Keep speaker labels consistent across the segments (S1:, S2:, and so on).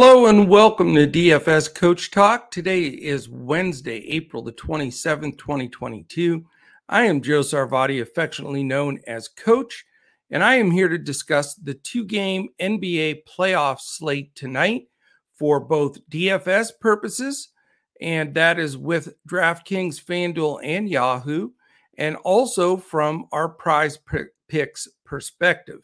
S1: Hello and welcome to DFS Coach Talk. Today is Wednesday, April the 27th, 2022. I am Joe Sarvati, affectionately known as Coach, and I am here to discuss the two game NBA playoff slate tonight for both DFS purposes, and that is with DraftKings, FanDuel, and Yahoo, and also from our prize picks perspective.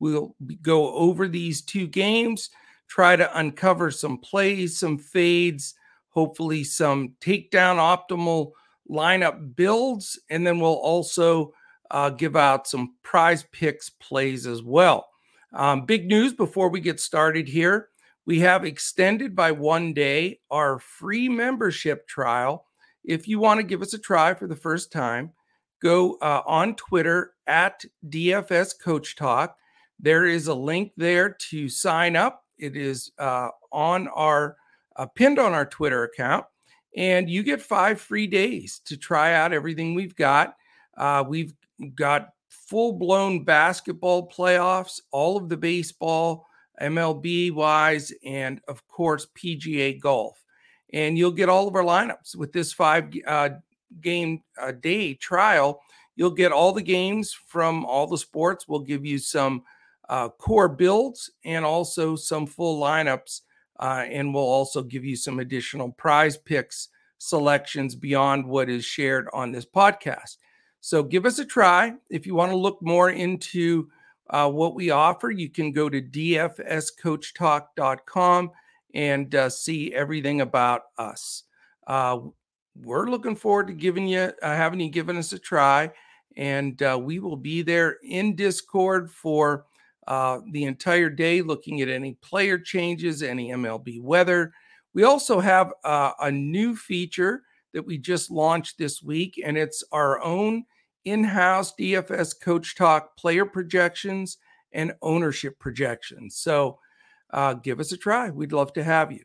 S1: We'll go over these two games try to uncover some plays, some fades, hopefully some takedown optimal lineup builds, and then we'll also uh, give out some prize picks plays as well. Um, big news before we get started here. We have extended by one day our free membership trial. If you want to give us a try for the first time, go uh, on Twitter at DFS Coach Talk. There is a link there to sign up. It is uh, on our uh, pinned on our Twitter account, and you get five free days to try out everything we've got. Uh, we've got full blown basketball playoffs, all of the baseball, MLB wise, and of course PGA golf. And you'll get all of our lineups with this five uh, game uh, day trial. You'll get all the games from all the sports. We'll give you some uh, core builds and also some full lineups. Uh, and we'll also give you some additional prize picks selections beyond what is shared on this podcast. So give us a try. If you want to look more into uh, what we offer, you can go to dfscoachtalk.com and uh, see everything about us. Uh, we're looking forward to giving you, uh, having you given us a try, and uh, we will be there in Discord for uh, the entire day looking at any player changes, any MLB weather. We also have uh, a new feature that we just launched this week, and it's our own in house DFS Coach Talk player projections and ownership projections. So uh, give us a try. We'd love to have you.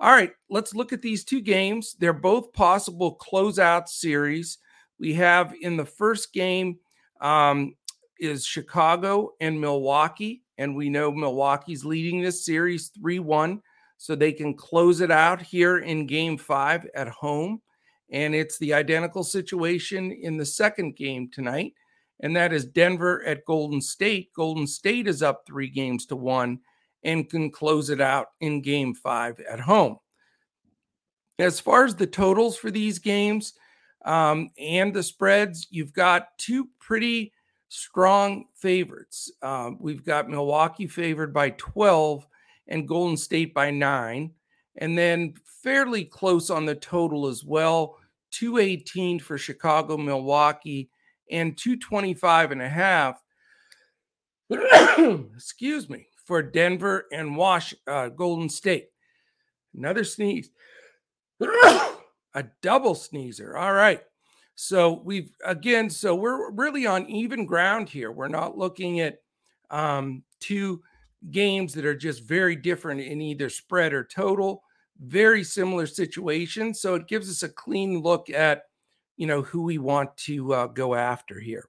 S1: All right, let's look at these two games. They're both possible closeout series. We have in the first game, um, is Chicago and Milwaukee. And we know Milwaukee's leading this series 3 1. So they can close it out here in game five at home. And it's the identical situation in the second game tonight. And that is Denver at Golden State. Golden State is up three games to one and can close it out in game five at home. As far as the totals for these games um, and the spreads, you've got two pretty strong favorites. Um, we've got Milwaukee favored by 12 and Golden State by nine. And then fairly close on the total as well 218 for Chicago, Milwaukee, and 225 and a half. excuse me, for Denver and Wash uh, Golden State. Another sneeze. a double sneezer. All right. So we've again, so we're really on even ground here. We're not looking at um, two games that are just very different in either spread or total. Very similar situations. So it gives us a clean look at you know who we want to uh, go after here.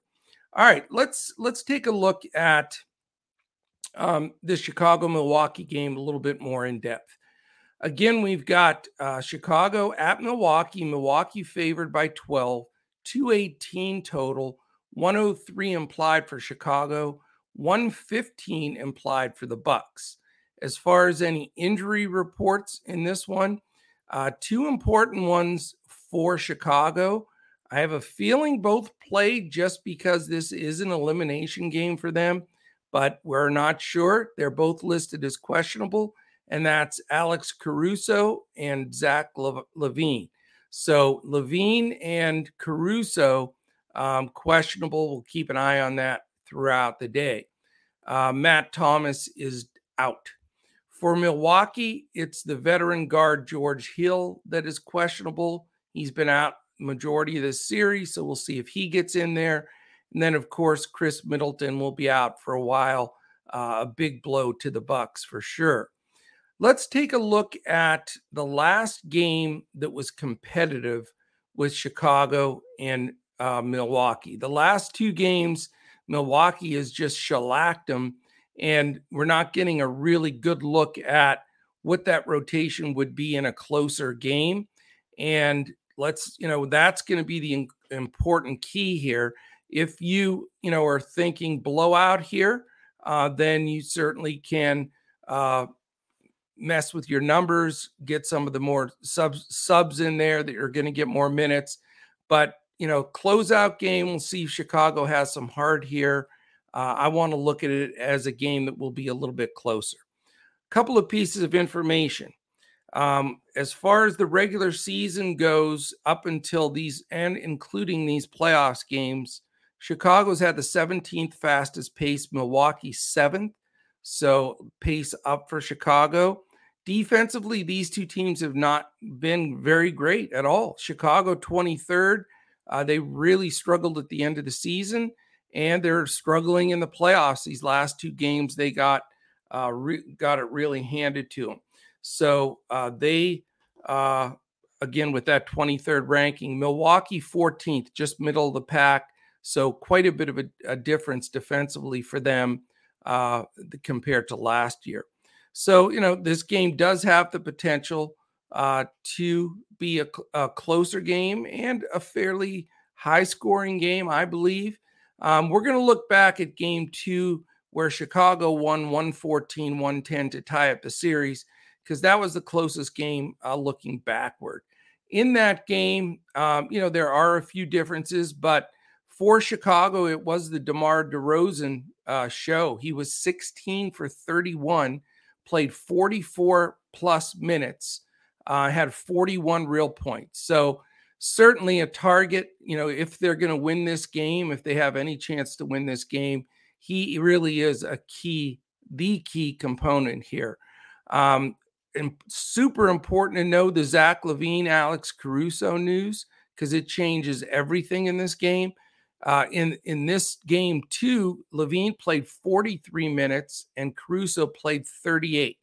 S1: All right, let's let's take a look at um, the Chicago Milwaukee game a little bit more in depth. Again, we've got uh, Chicago at Milwaukee. Milwaukee favored by 12. 218 total, 103 implied for Chicago, 115 implied for the Bucks. As far as any injury reports in this one, uh, two important ones for Chicago. I have a feeling both played just because this is an elimination game for them, but we're not sure. They're both listed as questionable, and that's Alex Caruso and Zach LaVine. So LaVine and Caruso, um, questionable. We'll keep an eye on that throughout the day. Uh, Matt Thomas is out. For Milwaukee, it's the veteran guard George Hill that is questionable. He's been out majority of this series, so we'll see if he gets in there. And then, of course, Khris Middleton will be out for a while. Uh, a big blow to the Bucks for sure. Let's take a look at the last game that was competitive with Chicago and uh, Milwaukee. The last two games, Milwaukee has just shellacked them, and we're not getting a really good look at what that rotation would be in a closer game. And let's, you know, that's going to be the important key here. If you, you know, are thinking blowout here, uh, then you certainly can uh, mess with your numbers, get some of the more subs subs in there that you're going to get more minutes. But you know, closeout game, we'll see if Chicago has some heart here. Uh, I want to look at it as a game that will be a little bit closer. A couple of pieces of information. Um, as far as the regular season goes, up until these and including these playoffs games, Chicago's had the 17th fastest pace, Milwaukee seventh. So pace up for Chicago. Defensively, these two teams have not been very great at all. Chicago 23rd. Uh, they really struggled at the end of the season, and they're struggling in the playoffs. These last two games, they got uh, re- got it really handed to them. So uh, they, uh, again, with that 23rd ranking, Milwaukee 14th, just middle of the pack. So quite a bit of a, a difference defensively for them uh, compared to last year. So, you know, this game does have the potential uh, to be a, a, closer game and a fairly high scoring game, I believe. Um, we're going to look back at game two where Chicago won 114 110 to tie up the series because that was the closest game uh, looking backward. In that game, um, you know, there are a few differences, but for Chicago, it was the DeMar DeRozan uh, show. He was 16 for 31, played 44 plus minutes, uh, had 41 real points. So certainly a target. You know, if they're going to win this game, if they have any chance to win this game, he really is a key, the key component here. Um, and super important to know the Zach LaVine, Alex Caruso news because it changes everything in this game. Uh, in in this game too, LaVine played 43 minutes and Caruso played 38.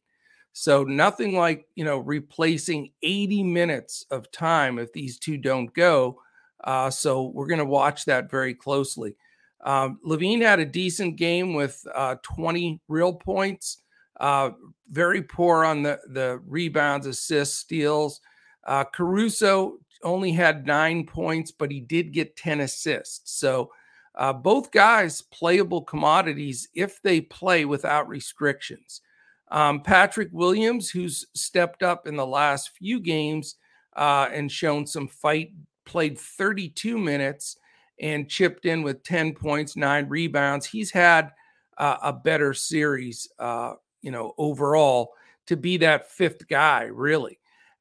S1: So nothing like you know replacing 80 minutes of time if these two don't go. Uh, so we're going to watch that very closely. Um, LaVine had a decent game with uh, 20 real points. Uh, very poor on the the rebounds, assists, steals. Uh, Caruso only had nine points, but he did get 10 assists. So uh, both guys playable commodities if they play without restrictions. Um, Patrick Williams, who's stepped up in the last few games uh, and shown some fight, played 32 minutes and chipped in with 10 points, nine rebounds. He's had uh, a better series, uh, you know, overall to be that fifth guy, really.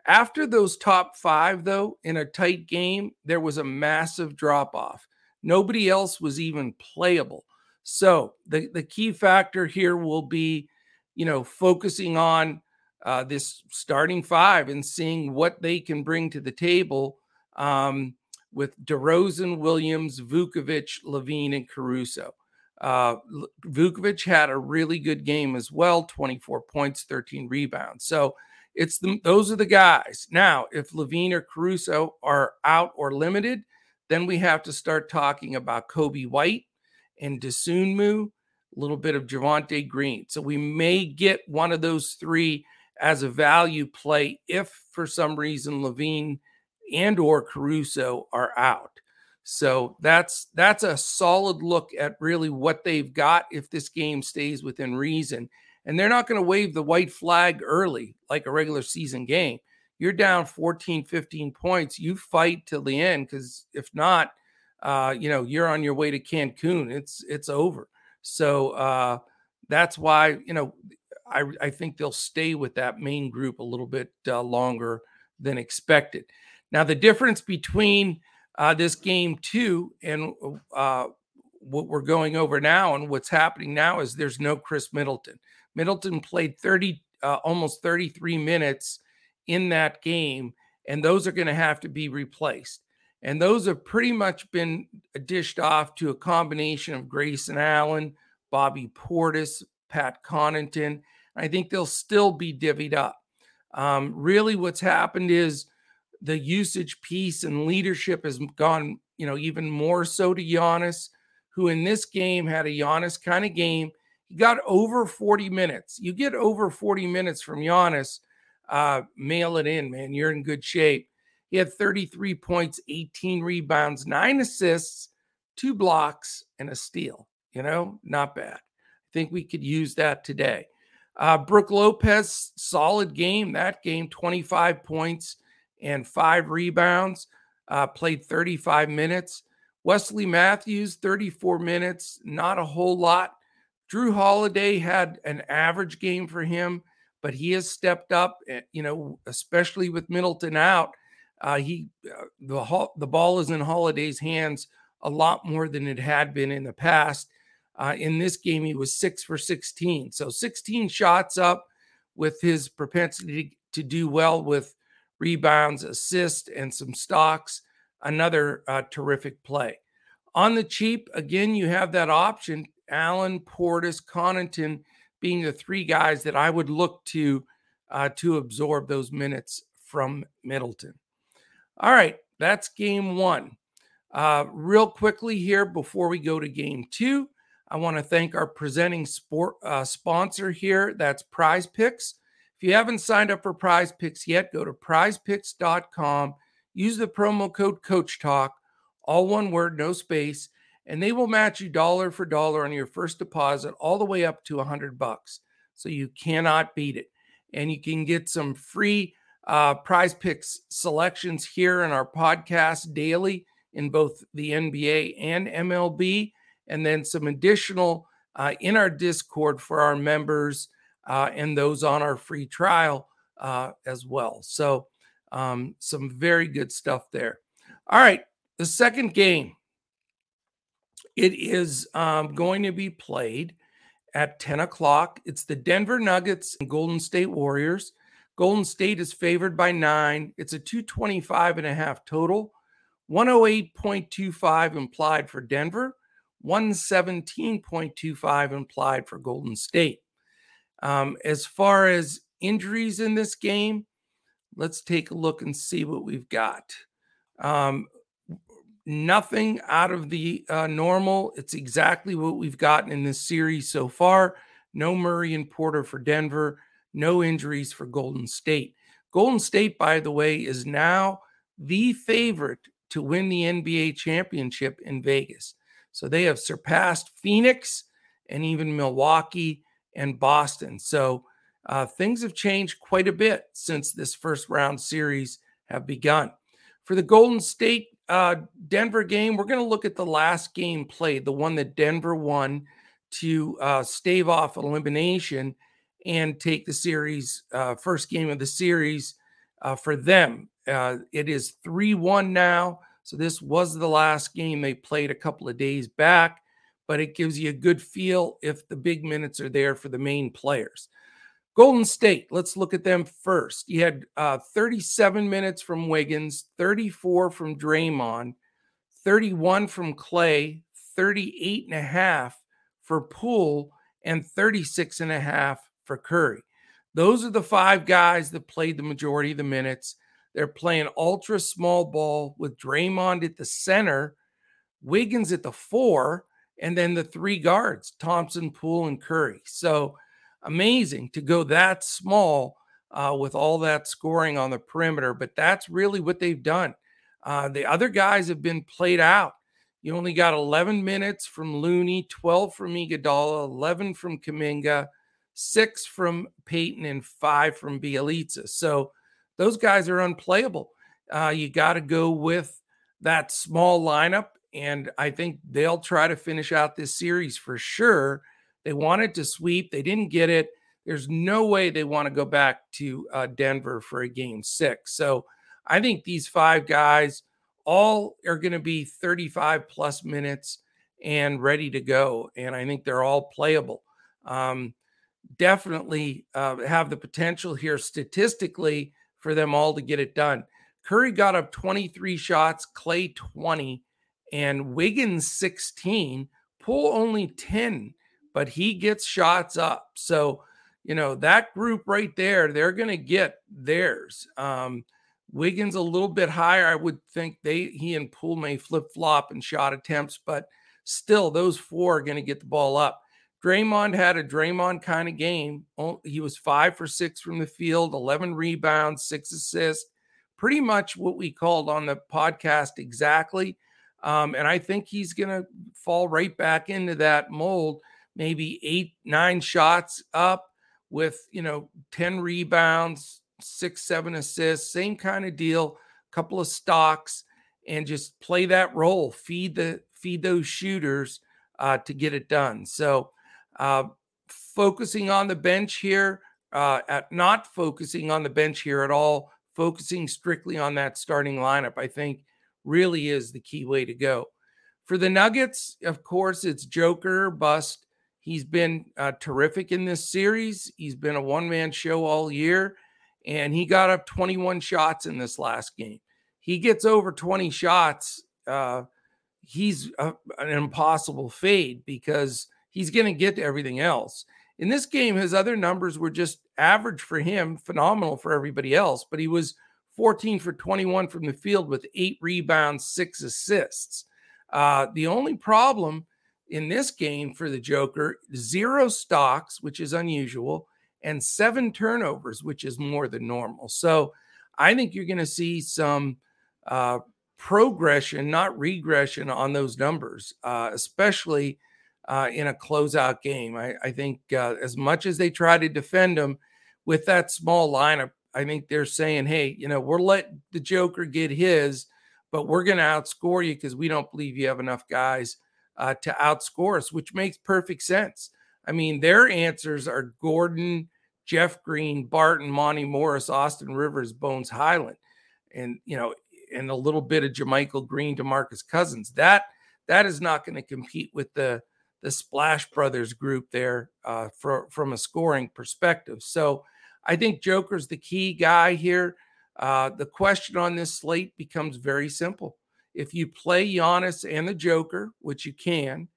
S1: After those top five, though, in a tight game, there was a massive drop off. Nobody else was even playable. So the, the key factor here will be, you know, focusing on uh, this starting five and seeing what they can bring to the table um, with DeRozan, Williams, Vucevic, LaVine, and Caruso. Uh, Vucevic had a really good game as well 24 points, 13 rebounds. So it's the, those are the guys. Now, if LaVine or Caruso are out or limited, then we have to start talking about Coby White and Dosunmu, a little bit of Javonte Green. So we may get one of those three as a value play if for some reason LaVine and or Caruso are out. So that's that's a solid look at really what they've got if this game stays within reason and they're not going to wave the white flag early like a regular season game. You're down 14, 15 points. You fight till the end because if not, uh, you know, you're on your way to Cancun. It's it's over. So uh, that's why you know I I think they'll stay with that main group a little bit uh, longer than expected. Now the difference between uh, this game two and uh, what we're going over now and what's happening now is there's no Khris Middleton. Middleton played 30, uh, almost 33 minutes in that game, and those are going to have to be replaced. And those have pretty much been dished off to a combination of Grayson Allen, Bobby Portis, Pat Connaughton. I think they'll still be divvied up. Um, really, what's happened is the usage piece and leadership has gone, you know, even more so to Giannis, who in this game had a Giannis kind of game He got over 40 minutes. You get over 40 minutes from Giannis, uh, mail it in, man. You're in good shape. He had 33 points, 18 rebounds, nine assists, two blocks, and a steal. You know, not bad. I think we could use that today. Uh, Brook Lopez, solid game. That game, 25 points and five rebounds, uh, played 35 minutes. Wesley Matthews, 34 minutes, not a whole lot. Jrue Holiday had an average game for him, but he has stepped up, eh, you know, especially with Middleton out. Uh, he uh, the the ball is in Holiday's hands a lot more than it had been in the past. Uh, in this game, he was six for 16, so 16 shots up with his propensity to do well with rebounds, assists, and some stocks. Another uh, terrific play. On the cheap, again, you have that option. Allen, Portis, Connaughton being the three guys that I would look to uh, to absorb those minutes from Middleton. All right, that's game one. Uh, real quickly here before we go to game two, I want to thank our presenting sport uh, sponsor here. That's Prize Picks. If you haven't signed up for Prize Picks yet, go to prizepicks.com. Use the promo code Coach Talk, all one word, no space, and they will match you dollar for dollar on your first deposit, all the way up to a hundred bucks. So you cannot beat it, and you can get some free uh, prize picks selections here in our podcast daily in both the NBA and MLB, and then some additional uh, in our Discord for our members uh, and those on our free trial uh, as well. So, um, some very good stuff there. All right, the second game. It is um, going to be played at 10 o'clock. It's the Denver Nuggets and Golden State Warriors. Golden State is favored by nine. It's a 225 and a half total, 108.25 implied for Denver, 117.25 implied for Golden State. Um, as far as injuries in this game, let's take a look and see what we've got. Um, nothing out of the uh, normal. It's exactly what we've gotten in this series so far. No Murray and Porter for Denver no injuries for Golden State. Golden State, by the way, is now the favorite to win the NBA championship in Vegas. So they have surpassed Phoenix and even Milwaukee and Boston. So uh, things have changed quite a bit since this first round series have begun. For the Golden State uh, Denver game, we're going to look at the last game played, the one that Denver won to uh, stave off elimination and take the series, uh, first game of the series uh, for them. Uh, it is 3 1 now. So this was the last game they played a couple of days back, but it gives you a good feel if the big minutes are there for the main players. Golden State, let's look at them first. You had uh, 37 minutes from Wiggins, 34 from Draymond, 31 from Clay, 38 and a half for Poole, and 36 and a half for Curry. Those are the five guys that played the majority of the minutes. They're playing ultra small ball with Draymond at the center, Wiggins at the four, and then the three guards, Thompson, Poole, and Curry. So amazing to go that small uh, with all that scoring on the perimeter. But that's really what they've done. Uh, the other guys have been played out. You only got 11 minutes from Looney, 12 from Iguodala, 11 from Kuminga, six from Payton, and five from Bjelica. So those guys are unplayable. Uh, you got to go with that small lineup. And I think they'll try to finish out this series for sure. They wanted to sweep, they didn't get it. There's no way they want to go back to uh, Denver for a game six. So I think these five guys all are going to be 35 plus minutes and ready to go. And I think they're all playable. Um, definitely uh, have the potential here statistically for them all to get it done. Curry got up 23 shots, Clay 20, and Wiggins 16. Poole only 10, but he gets shots up. So, you know, that group right there, they're going to get theirs. Um, Wiggins a little bit higher. I would think they he and Poole may flip flop in shot attempts, but still, those four are going to get the ball up. Draymond had a Draymond kind of game. He was five for six from the field, 11 rebounds, six assists, pretty much what we called on the podcast exactly. Um, and I think he's going to fall right back into that mold, maybe eight, nine shots up with, you know, 10 rebounds, six, seven assists, same kind of deal, couple of stocks, and just play that role, feed the feed those shooters uh, to get it done. So uh, focusing on the bench here, uh, at not focusing on the bench here at all, focusing strictly on that starting lineup, I think really is the key way to go. For the Nuggets, of course, it's Joker bust. He's been uh, terrific in this series. He's been a one man show all year, and he got up 21 shots in this last game. He gets over 20 shots. Uh, he's a, an impossible fade because he's going to get to everything else. In this game, his other numbers were just average for him, phenomenal for everybody else, but he was 14 for 21 from the field with eight rebounds, six assists. Uh, the only problem in this game for the Joker, zero stocks, which is unusual, and seven turnovers, which is more than normal. So I think you're going to see some uh, progression, not regression on those numbers, uh, especially uh, in a closeout game. I, I think uh, as much as they try to defend him with that small lineup, I think they're saying, hey, you know, we're letting the Joker get his, but we're going to outscore you because we don't believe you have enough guys uh, to outscore us, which makes perfect sense. I mean, their answers are Gordon, Jeff Green, Barton, Monte Morris, Austin Rivers, Bones Hyland, and you know, and a little bit of JaMychal Green, to DeMarcus Cousins. That that is not going to compete with the the Splash Brothers group there uh, for, from a scoring perspective. So I think Joker's the key guy here. Uh, the question on this slate becomes very simple. If you play Giannis and the Joker, which you can,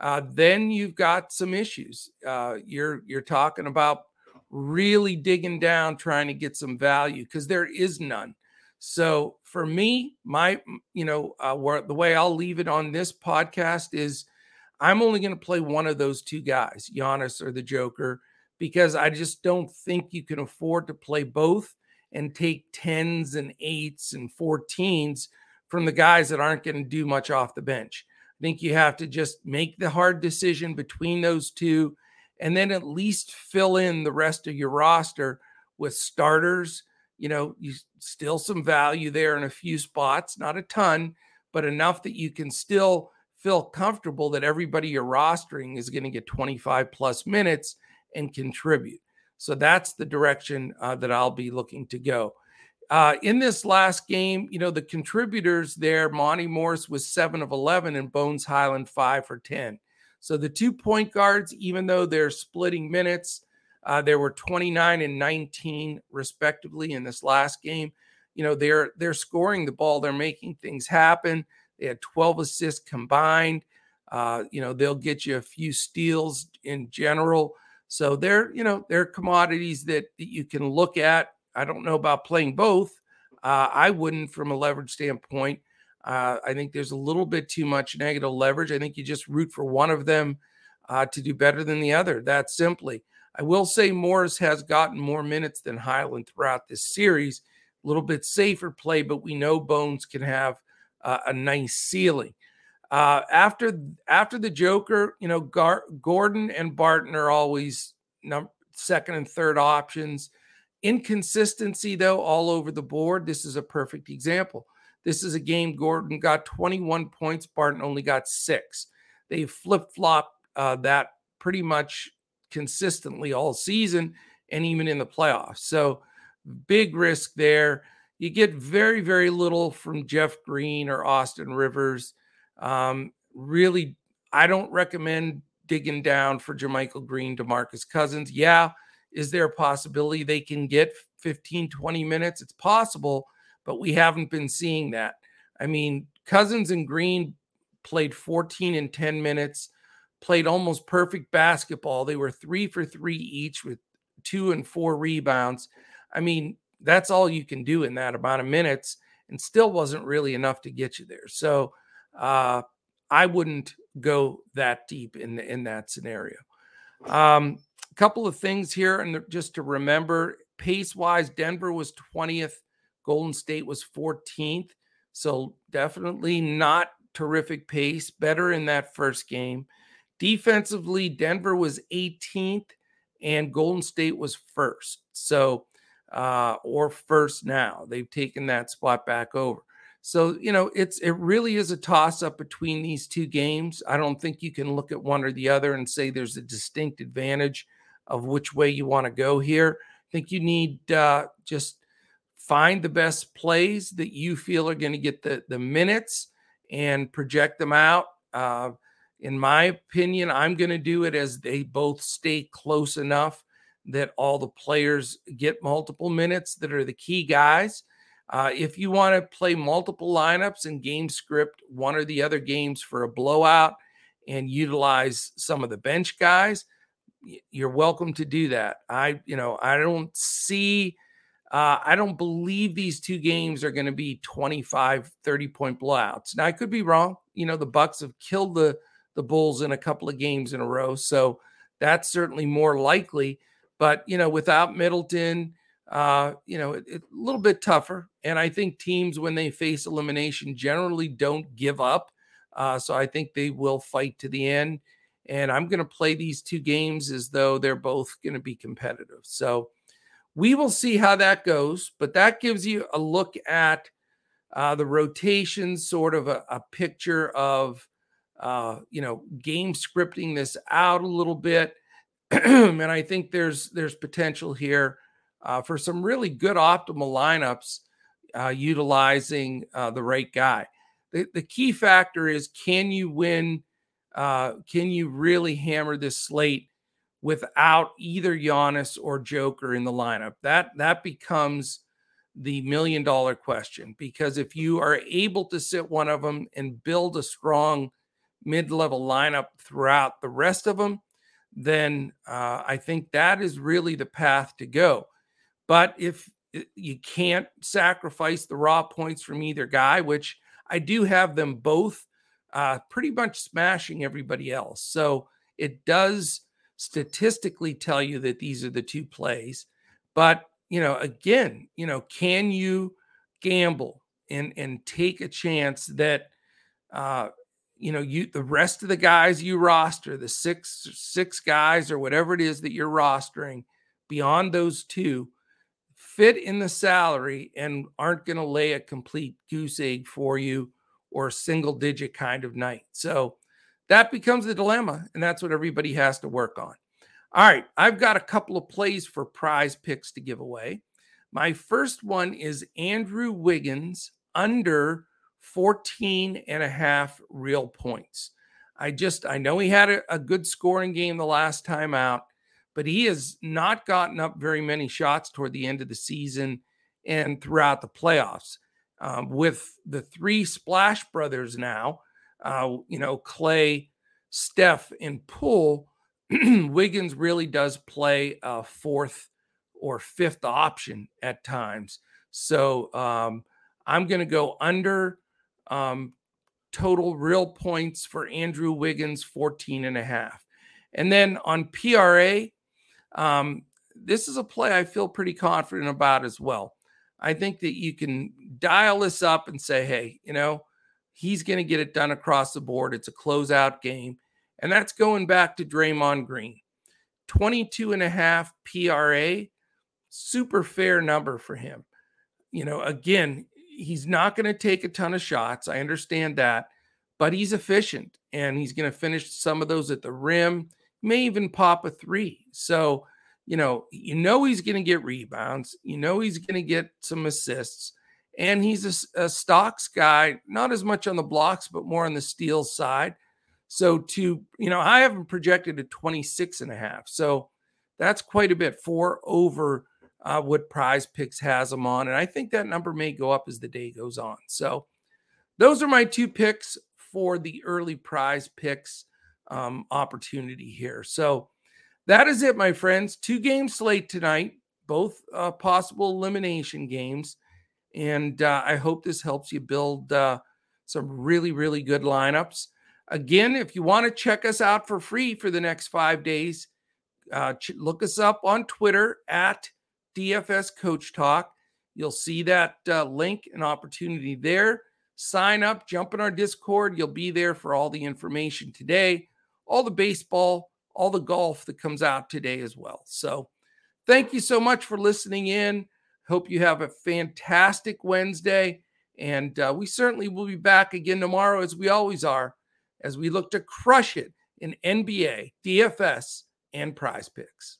S1: uh, then you've got some issues. Uh, you're you're talking about really digging down, trying to get some value because there is none. So for me, my you know uh, where, the way I'll leave it on this podcast is I'm only going to play one of those two guys, Giannis or the Joker, because I just don't think you can afford to play both and take tens and eights and 14s from the guys that aren't going to do much off the bench. I think you have to just make the hard decision between those two and then at least fill in the rest of your roster with starters. You know, you still some value there in a few spots, not a ton, but enough that you can still feel comfortable that everybody you're rostering is going to get 25 plus minutes and contribute. So that's the direction uh, that I'll be looking to go. Uh, in this last game, you know, the contributors there, Monte Morris was seven of 11 and Bones Hyland five for 10. So the two point guards, even though they're splitting minutes, uh, there were 29 and 19 respectively in this last game. You know, they're they're scoring the ball, they're making things happen. They had 12 assists combined. Uh, you know, they'll get you a few steals in general. So they're, you know, they're commodities that, that you can look at. I don't know about playing both. Uh, I wouldn't from a leverage standpoint. Uh, I think there's a little bit too much negative leverage. I think you just root for one of them uh, to do better than the other. That simply. I will say Morris has gotten more minutes than Hyland throughout this series. A little bit safer play, but we know Bones can have uh, a nice ceiling. Uh, after after the Joker, you know, Gar- Gordon and Barton are always num- second and third options. Inconsistency, though, all over the board. This is a perfect example. This is a game Gordon got 21 points, Barton only got six. They flip flop uh, that pretty much consistently all season and even in the playoffs. So, big risk there. You get very, very little from Jeff Green or Austin Rivers. Um, really, I don't recommend digging down for JaMychal Green, DeMarcus Cousins. Yeah, is there a possibility they can get 15, 20 minutes? It's possible, but we haven't been seeing that. I mean, Cousins and Green played 14 and 10 minutes, played almost perfect basketball. They were three for three each with two and four rebounds. I mean, that's all you can do in that amount of minutes and still wasn't really enough to get you there. So uh, I wouldn't go that deep in in that scenario. Um, a couple of things here, and just to remember, pace wise, Denver was 20th, Golden State was 14th. So definitely not terrific pace, better in that first game. Defensively, Denver was 18th and Golden State was first. So, uh, or first now. They've taken that spot back over. So, you know, it's it really is a toss up between these two games. I don't think you can look at one or the other and say there's a distinct advantage of which way you want to go here. I think you need uh, just find the best plays that you feel are going to get the the minutes and project them out. Uh, in my opinion, I'm going to do it as they both stay close enough that all the players get multiple minutes that are the key guys. Uh, if you want to play multiple lineups and game script one or the other games for a blowout and utilize some of the bench guys, you're welcome to do that. I, you know, I don't see, uh, I don't believe these two games are going to be 25, 30 point blowouts. Now I could be wrong. You know, the Bucks have killed the the Bulls in a couple of games in a row, so that's certainly more likely. But you know, without Middleton, uh, you know, it, it's a little bit tougher. And I think teams, when they face elimination, generally don't give up. Uh, so I think they will fight to the end. And I'm going to play these two games as though they're both going to be competitive. So we will see how that goes. But that gives you a look at uh, the rotation, sort of a, a picture of, uh, you know, game scripting this out a little bit. and I think there's there's potential here uh, for some really good optimal lineups uh, utilizing uh, the right guy. The, the key factor is can you win uh, can you really hammer this slate without either Giannis or Joker in the lineup? That that becomes the million dollar question because if you are able to sit one of them and build a strong mid-level lineup throughout the rest of them, then uh, I think that is really the path to go. But if you can't sacrifice the raw points from either guy, which I do have them both uh, pretty much smashing everybody else. So it does statistically tell you that these are the two plays. But, you know, again, you know, can you gamble and and take a chance that uh, you know, you the rest of the guys you roster, the six six guys or whatever it is that you're rostering beyond those two fit in the salary and aren't going to lay a complete goose egg for you or a single digit kind of night. So that becomes the dilemma, and that's what everybody has to work on. All right, I've got a couple of plays for prize picks to give away. My first one is Andrew Wiggins under 14 and a half real points. I just, I know he had a, a good scoring game the last time out, but he has not gotten up very many shots toward the end of the season and throughout the playoffs um, with the three Splash Brothers now, uh, you know, Clay, Steph, and Poole, Wiggins really does play a fourth or fifth option at times. So um, I'm going to go under um, total real points for Andrew Wiggins, 14 and a half. And then on PRA, um, this is a play I feel pretty confident about as well. I think that you can dial this up and say, hey, you know, he's going to get it done across the board. It's a closeout game. And that's going back to Draymond Green. 22 and a half PRA, super fair number for him. You know, again, he's not going to take a ton of shots. I understand that, but he's efficient and he's going to finish some of those at the rim, may even pop a three. So, you know, you know he's going to get rebounds. You know he's going to get some assists. And he's a, a, stocks guy, not as much on the blocks, but more on the steals side. So to, you know, I haven't projected at 26 and a half. So that's quite a bit, four over uh, what prize picks has him on. And I think that number may go up as the day goes on. So those are my two picks for the early prize picks um, opportunity here. So that is it, my friends. Two games slate tonight, both uh, possible elimination games. And uh, I hope this helps you build uh, some really, really good lineups. Again, if you want to check us out for free for the next five days, uh, look us up on Twitter at DFS Coach Talk. You'll see that uh, link and opportunity there. Sign up, jump in our Discord. You'll be there for all the information today, all the baseball, all the golf that comes out today as well. So, thank you so much for listening in. Hope you have a fantastic Wednesday. And uh, we certainly will be back again tomorrow, as we always are, as we look to crush it in NBA, DFS, and prize picks.